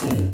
school?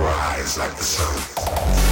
Rise like the sun.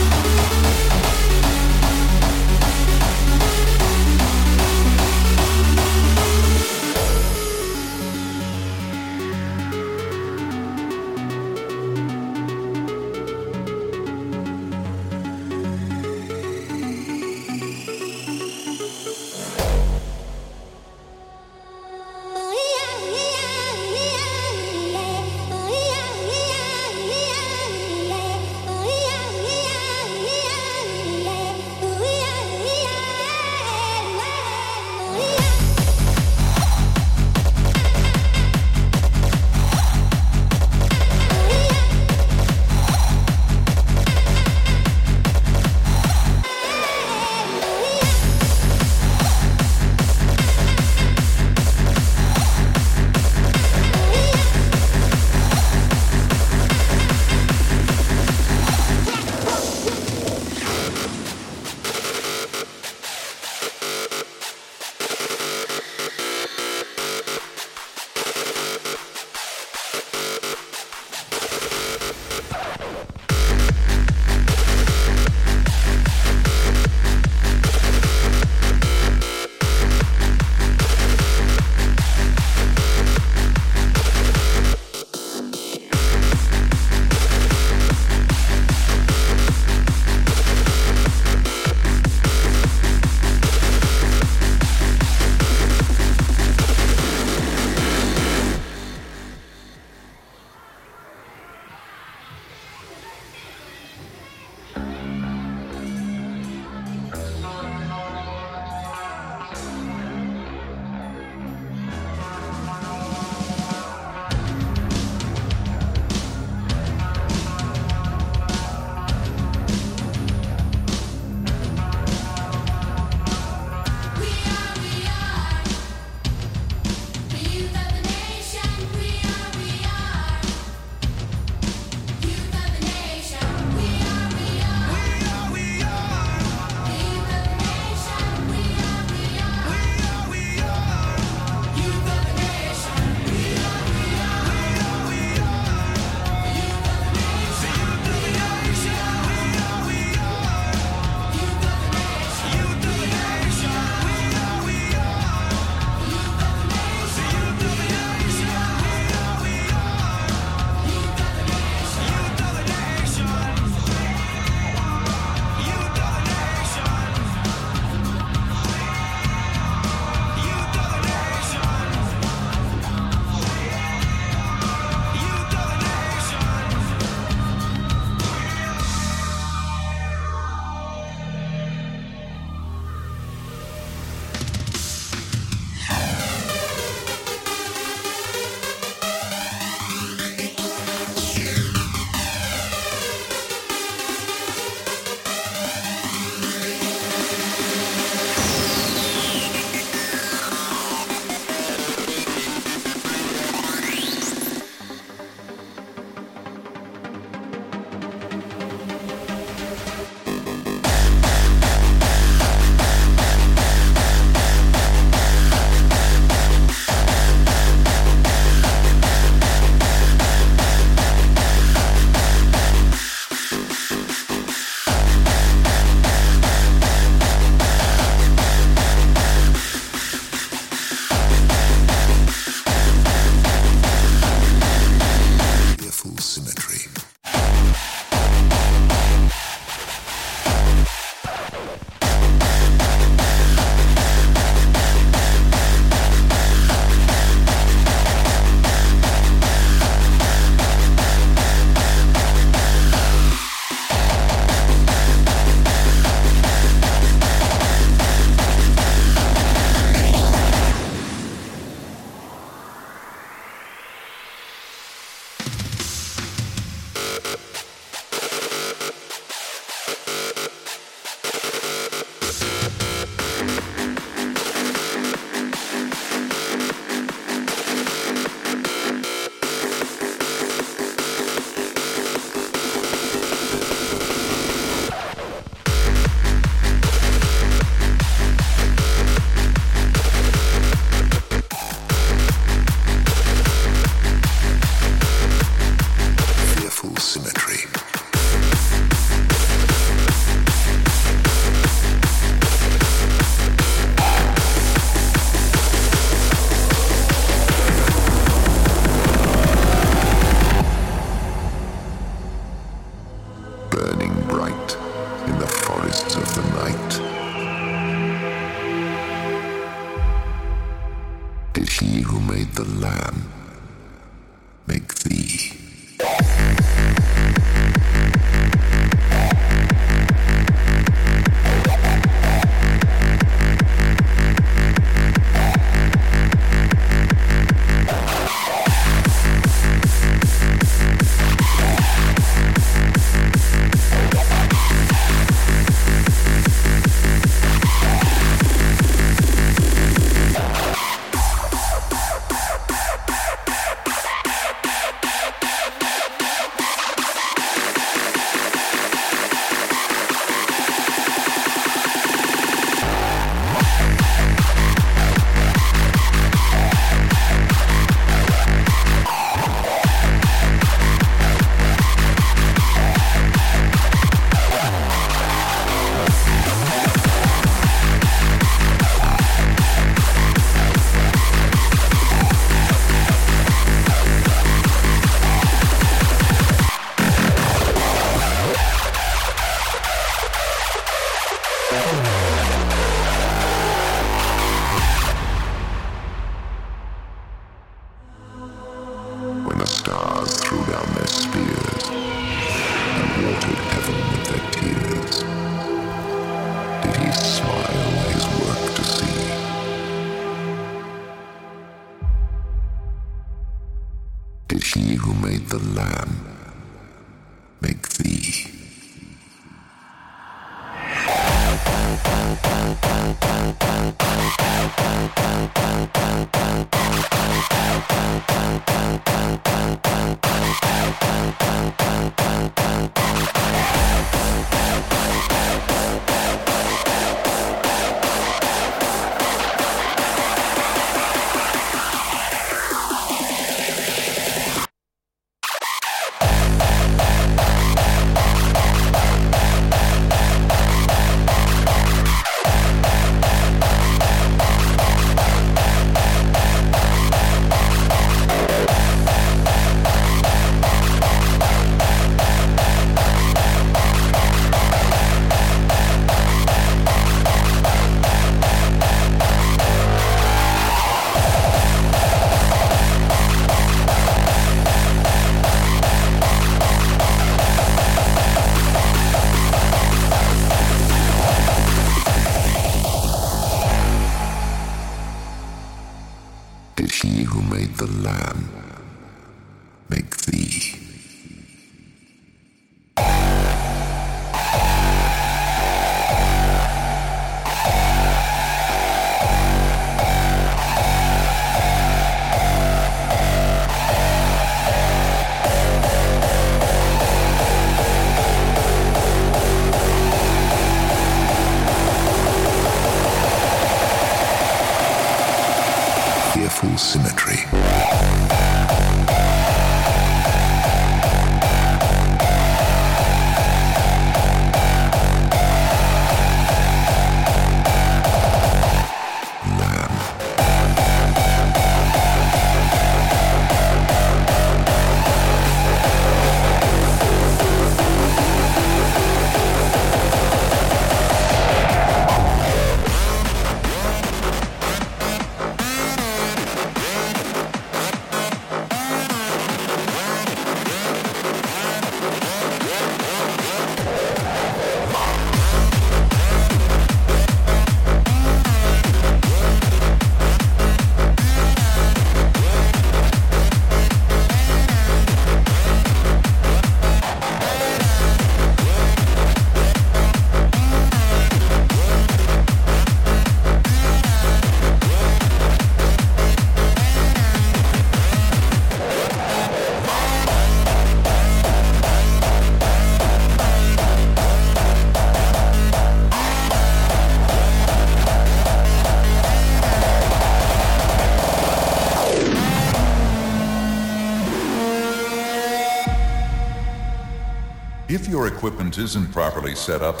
Equipment isn't properly set up,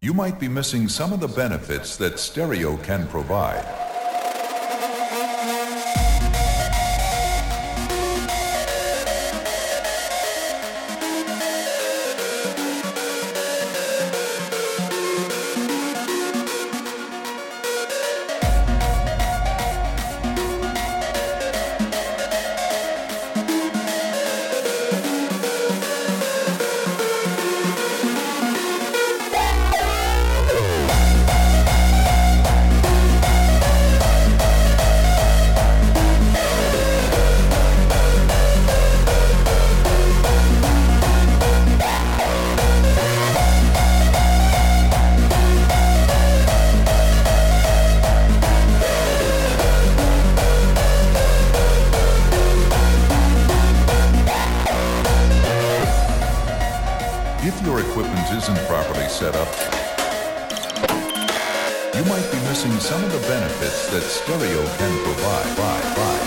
you might be missing some of the benefits that stereo can provide. You might be missing some of the benefits that stereo can provide. Bye, bye,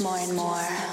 more and more.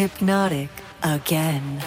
Hypnotic again?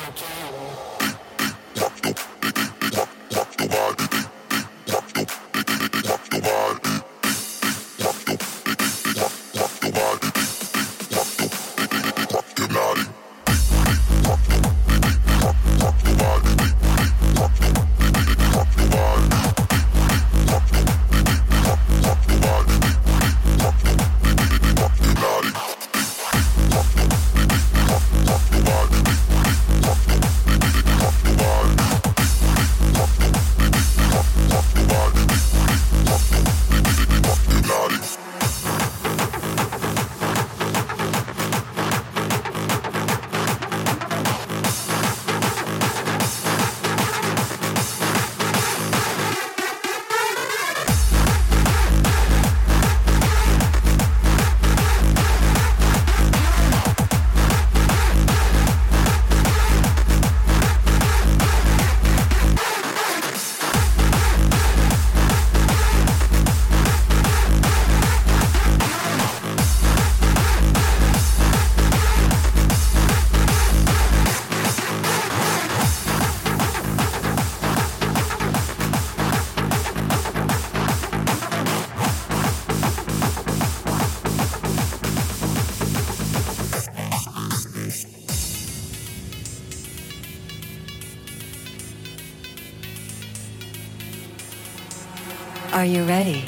Are you ready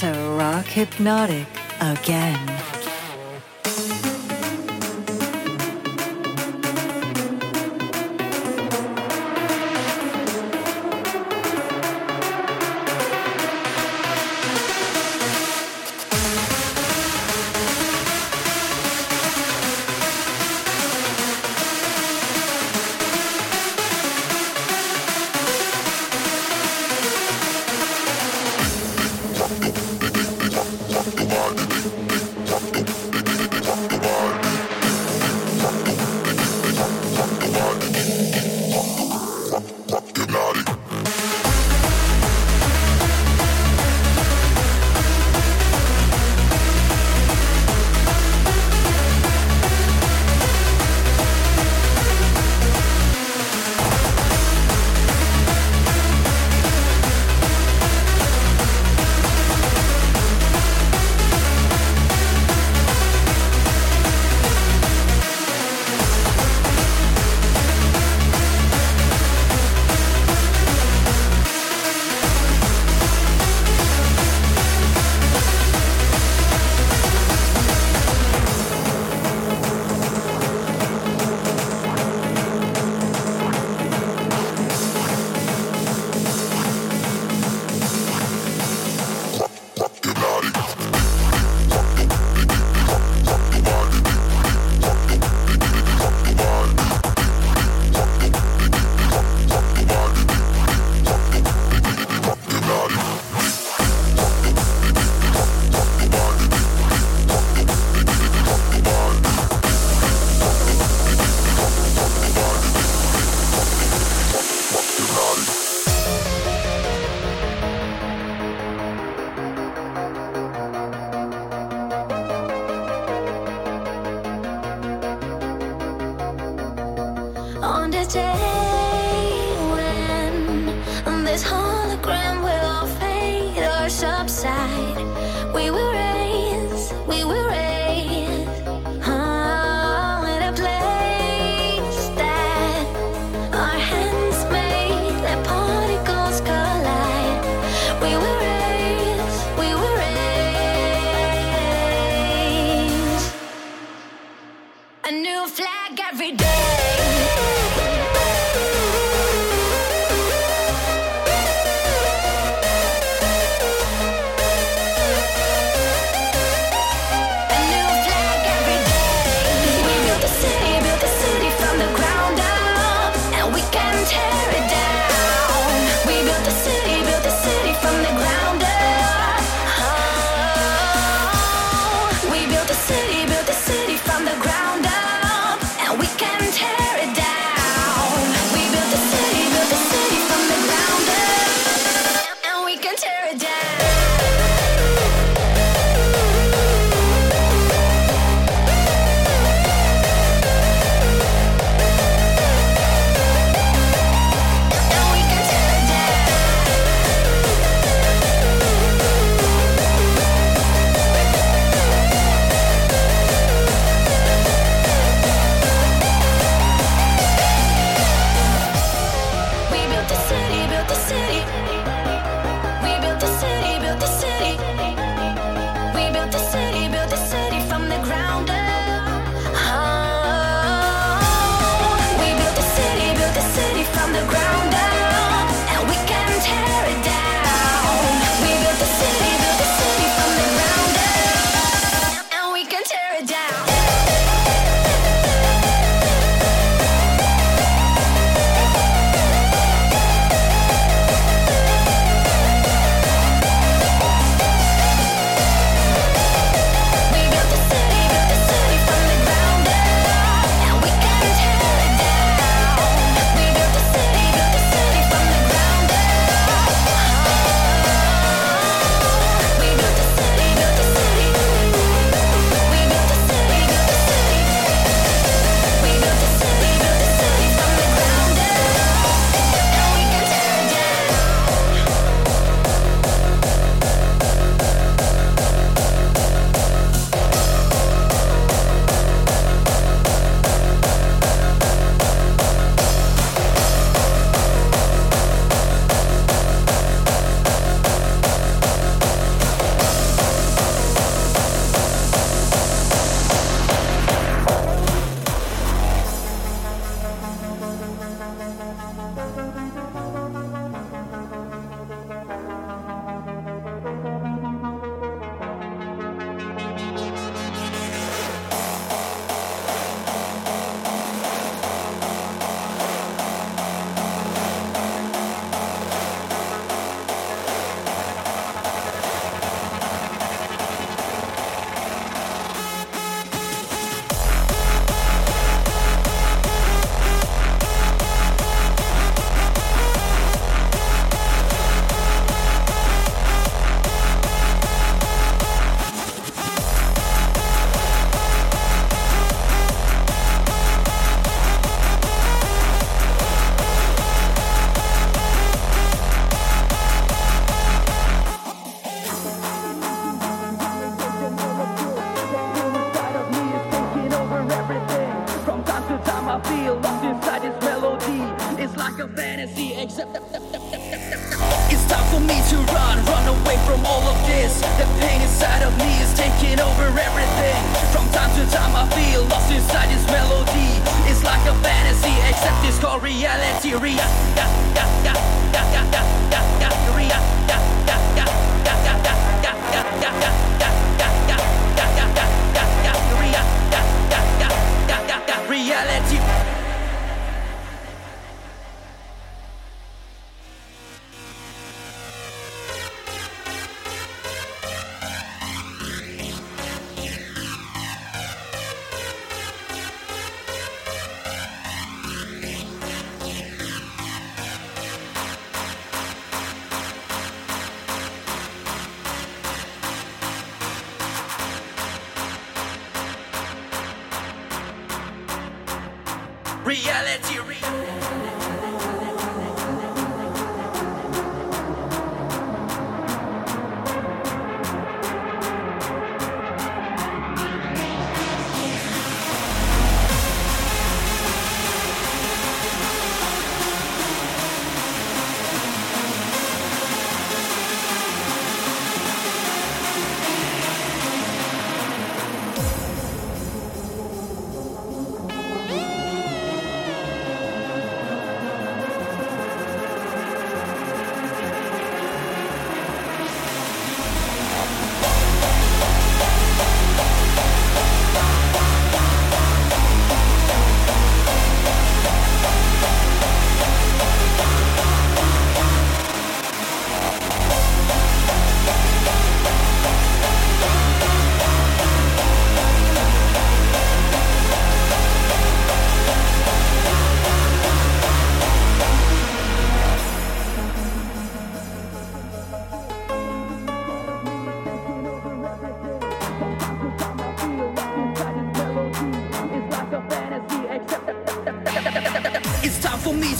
to rock hypnotic again?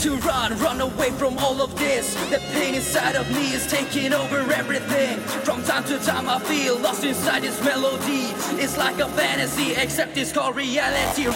to run, run away from all of this. The pain inside of me is taking over everything. From time to time, I feel lost inside this melody. It's like a fantasy, except it's called reality.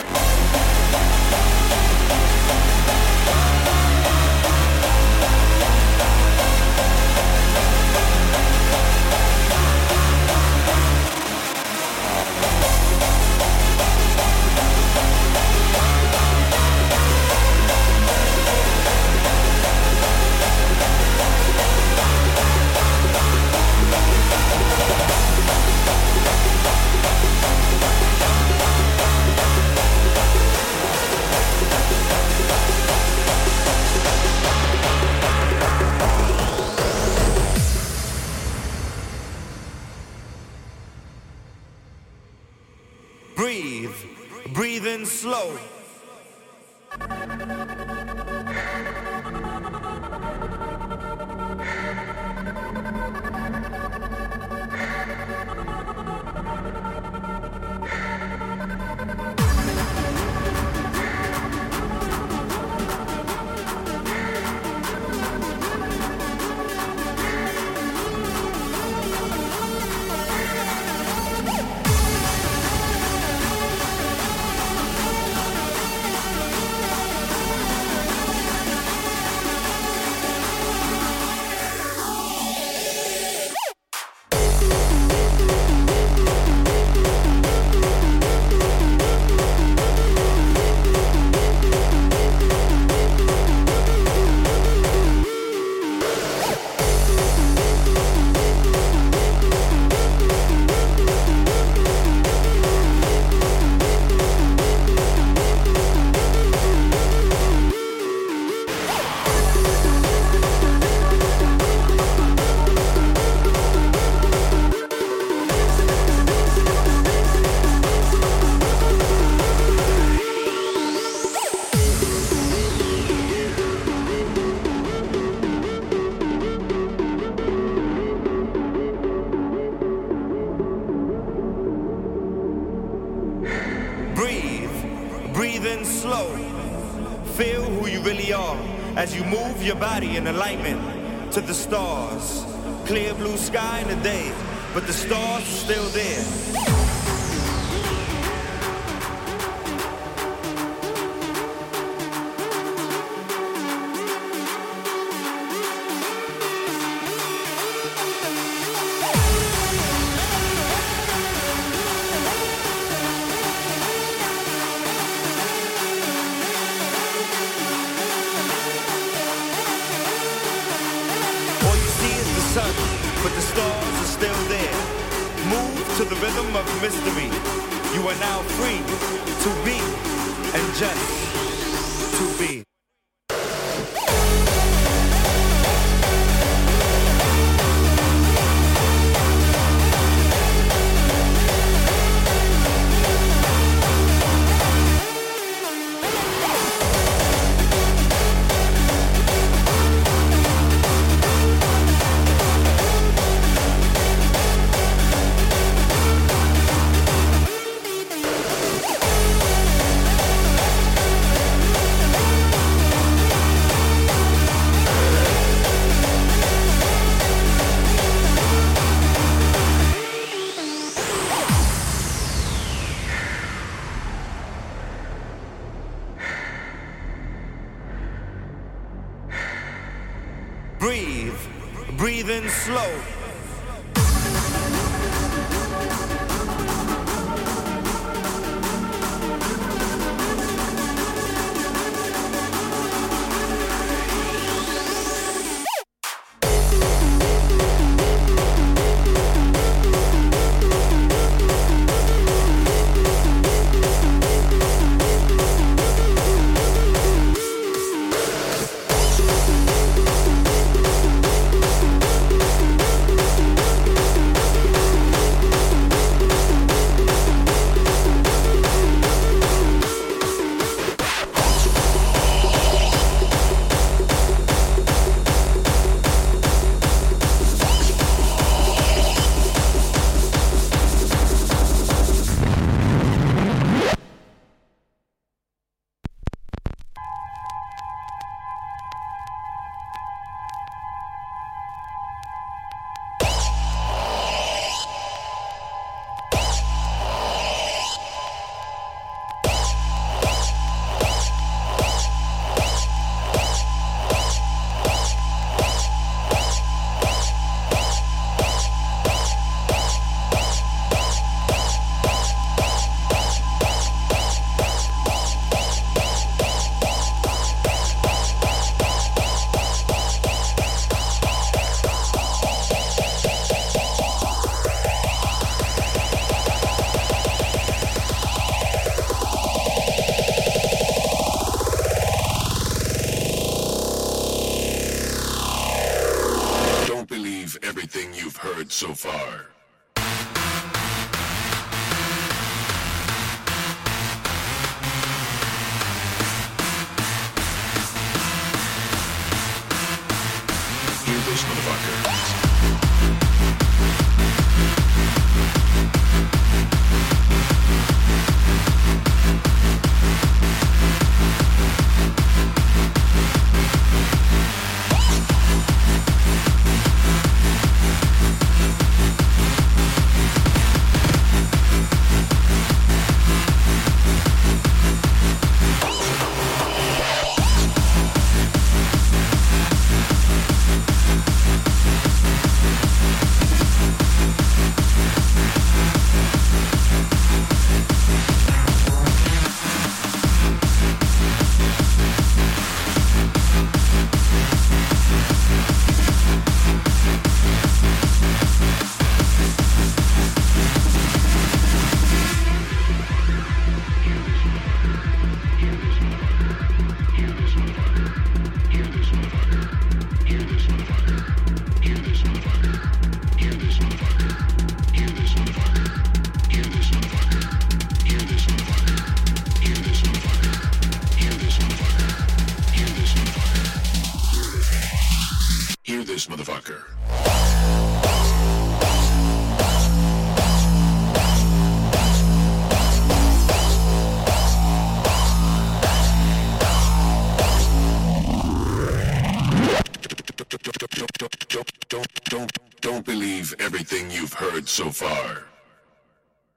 Believe everything you've heard so far.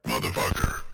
Motherfucker.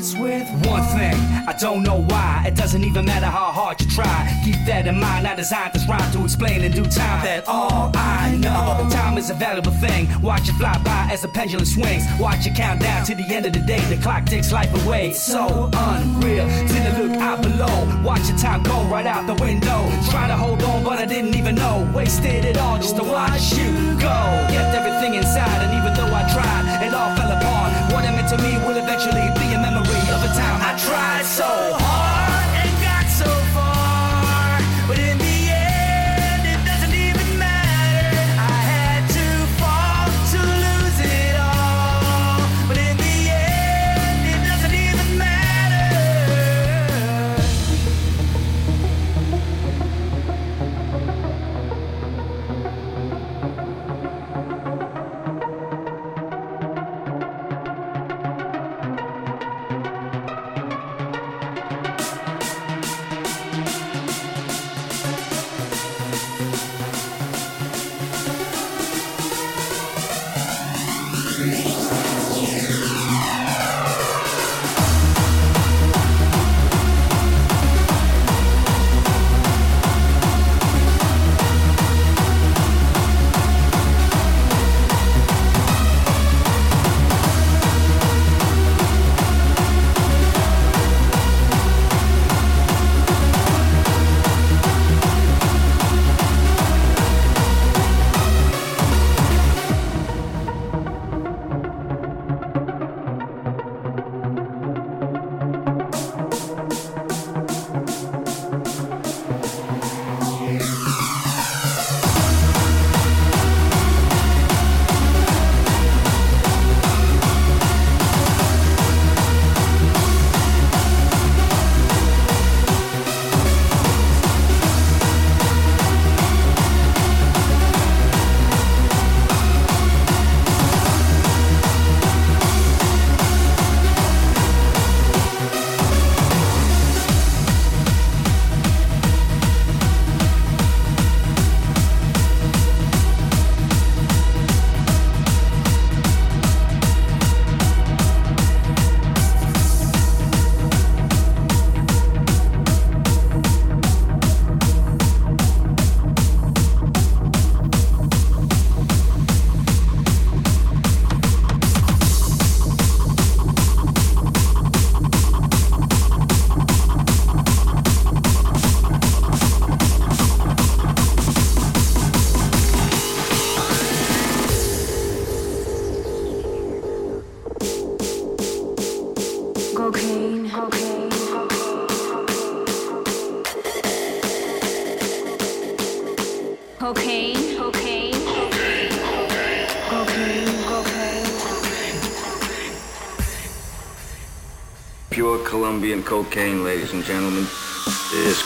Starts with one thing. I don't know why. It doesn't even matter how hard you try. That in mind. I designed this rhyme to explain in due time that all I know. Time is a valuable thing. Watch it fly by as the pendulum swings. Watch it count down to the end of the day. The clock takes life away. So unreal. Till the look out below. Watch the time go right out the window. Trying to hold on, but I didn't even know. Wasted it all just to watch you go. Kept everything inside, and even though I tried, it all fell apart. What it meant to me will eventually be a memory of a time I tried so hard cocaine, ladies and gentlemen. This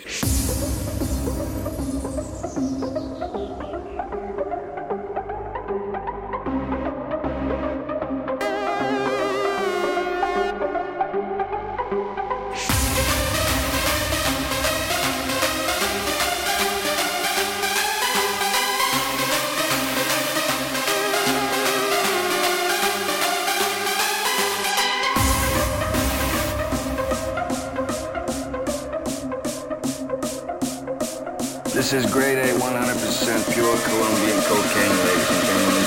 Pure Colombian cocaine, ladies and gentlemen.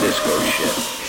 Disco shit.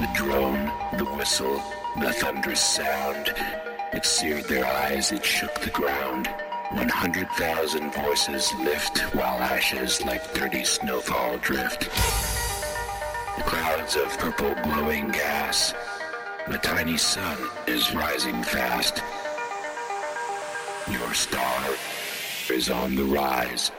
The drone, the whistle, the thunderous sound. It seared their eyes, it shook the ground. 100,000 voices lift while ashes like dirty snowfall drift. Clouds of purple glowing gas. The tiny sun is rising fast. Your star is on the rise.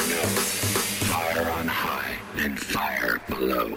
Fire on high and fire below,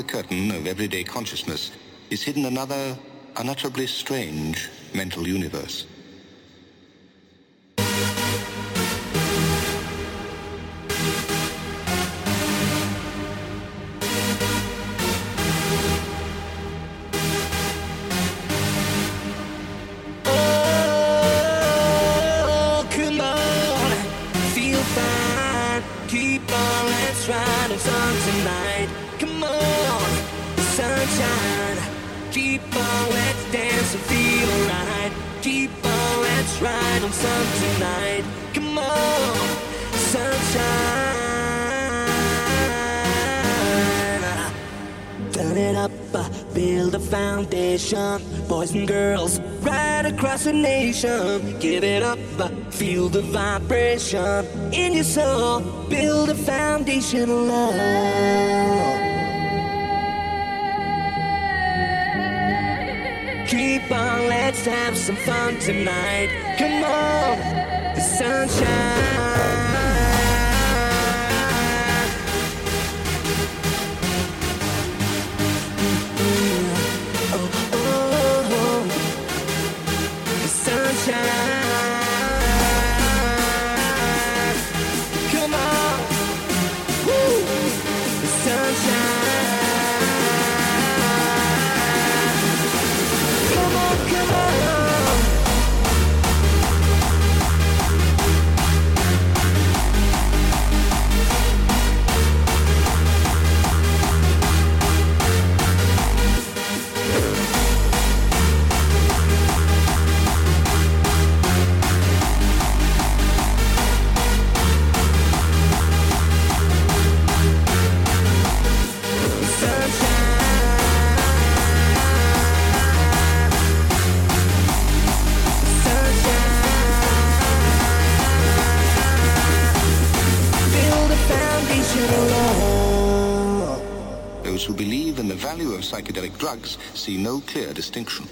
the curtain of everyday consciousness is hidden another, unutterably strange mental universe. vibration in your soul. Build a foundation of love. Keep on, let's have some fun tonight. psychedelic drugs see no clear distinction.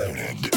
that one.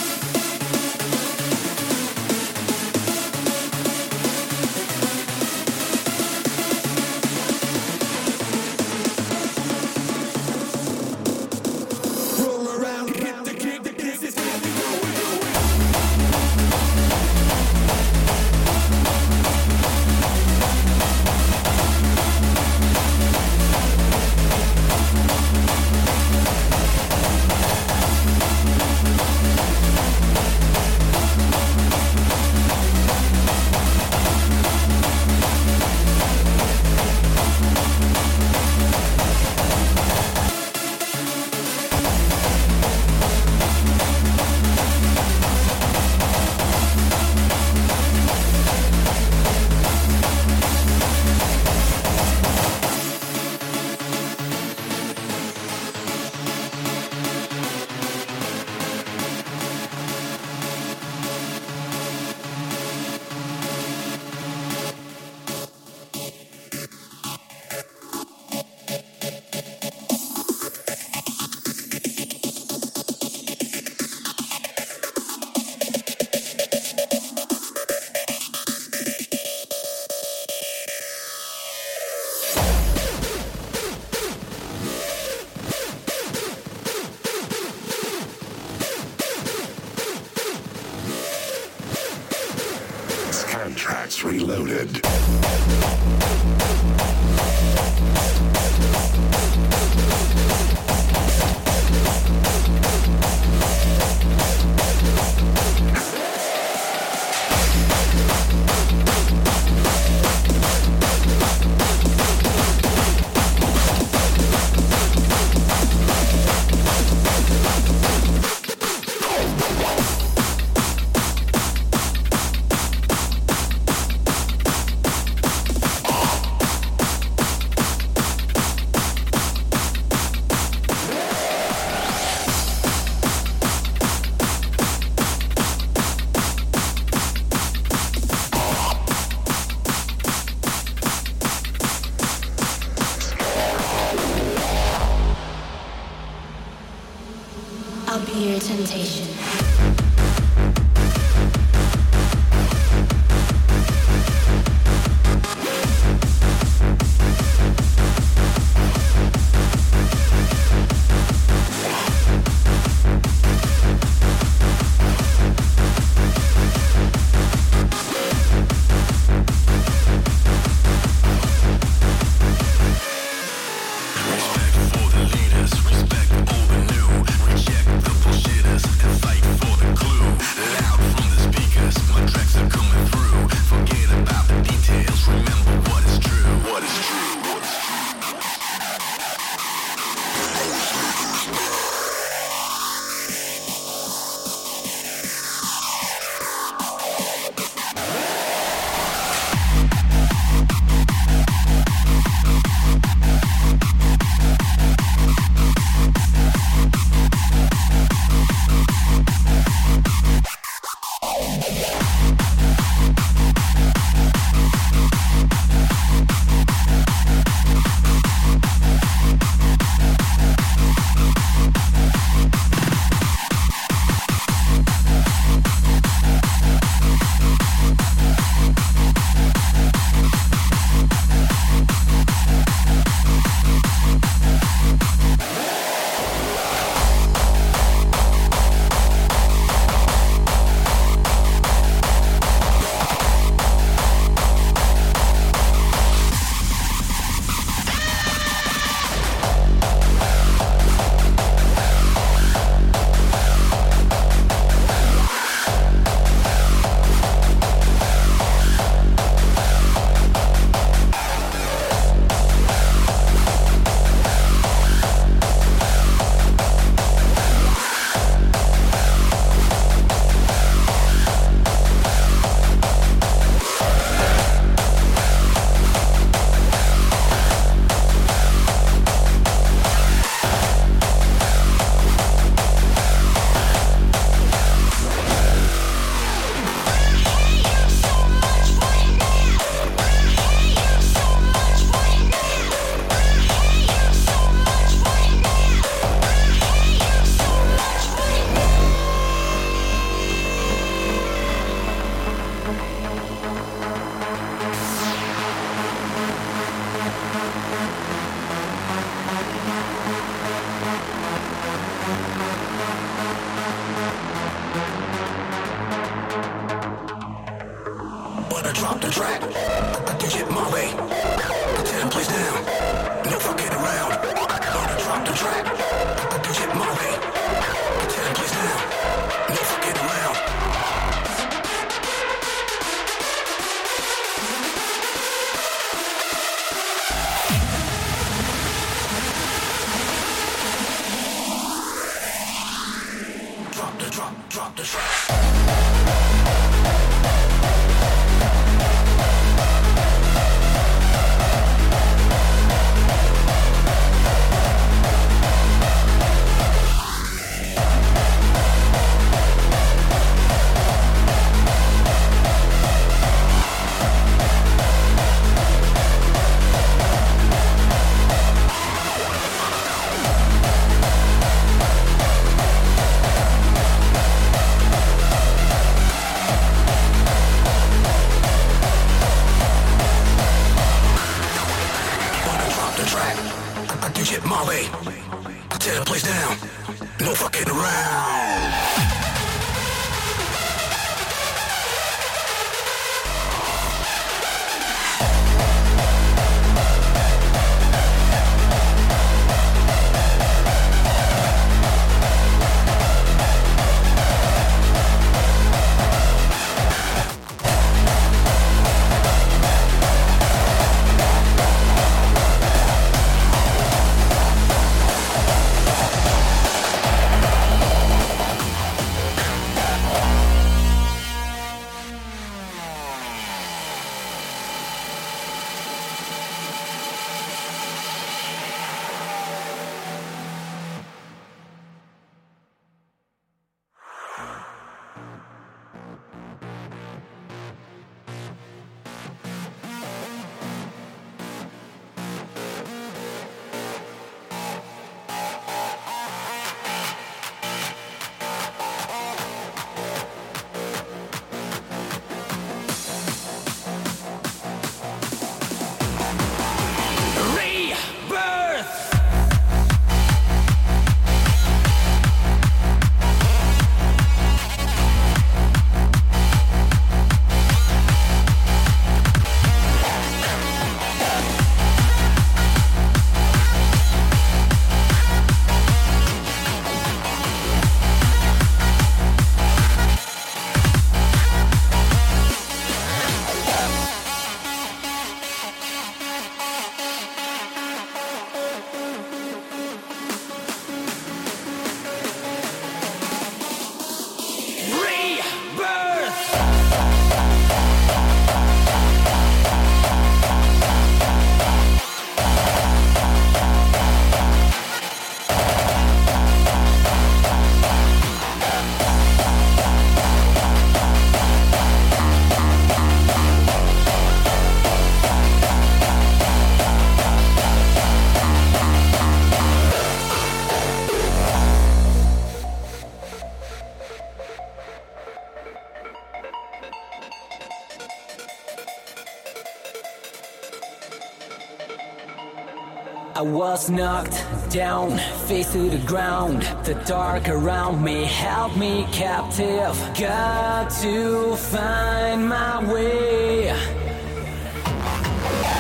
was knocked down, face to the ground. The dark around me held me captive. Got to find my way.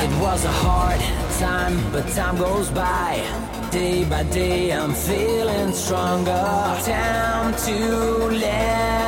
It was a hard time, but time goes by. Day by day, I'm feeling stronger. Time to let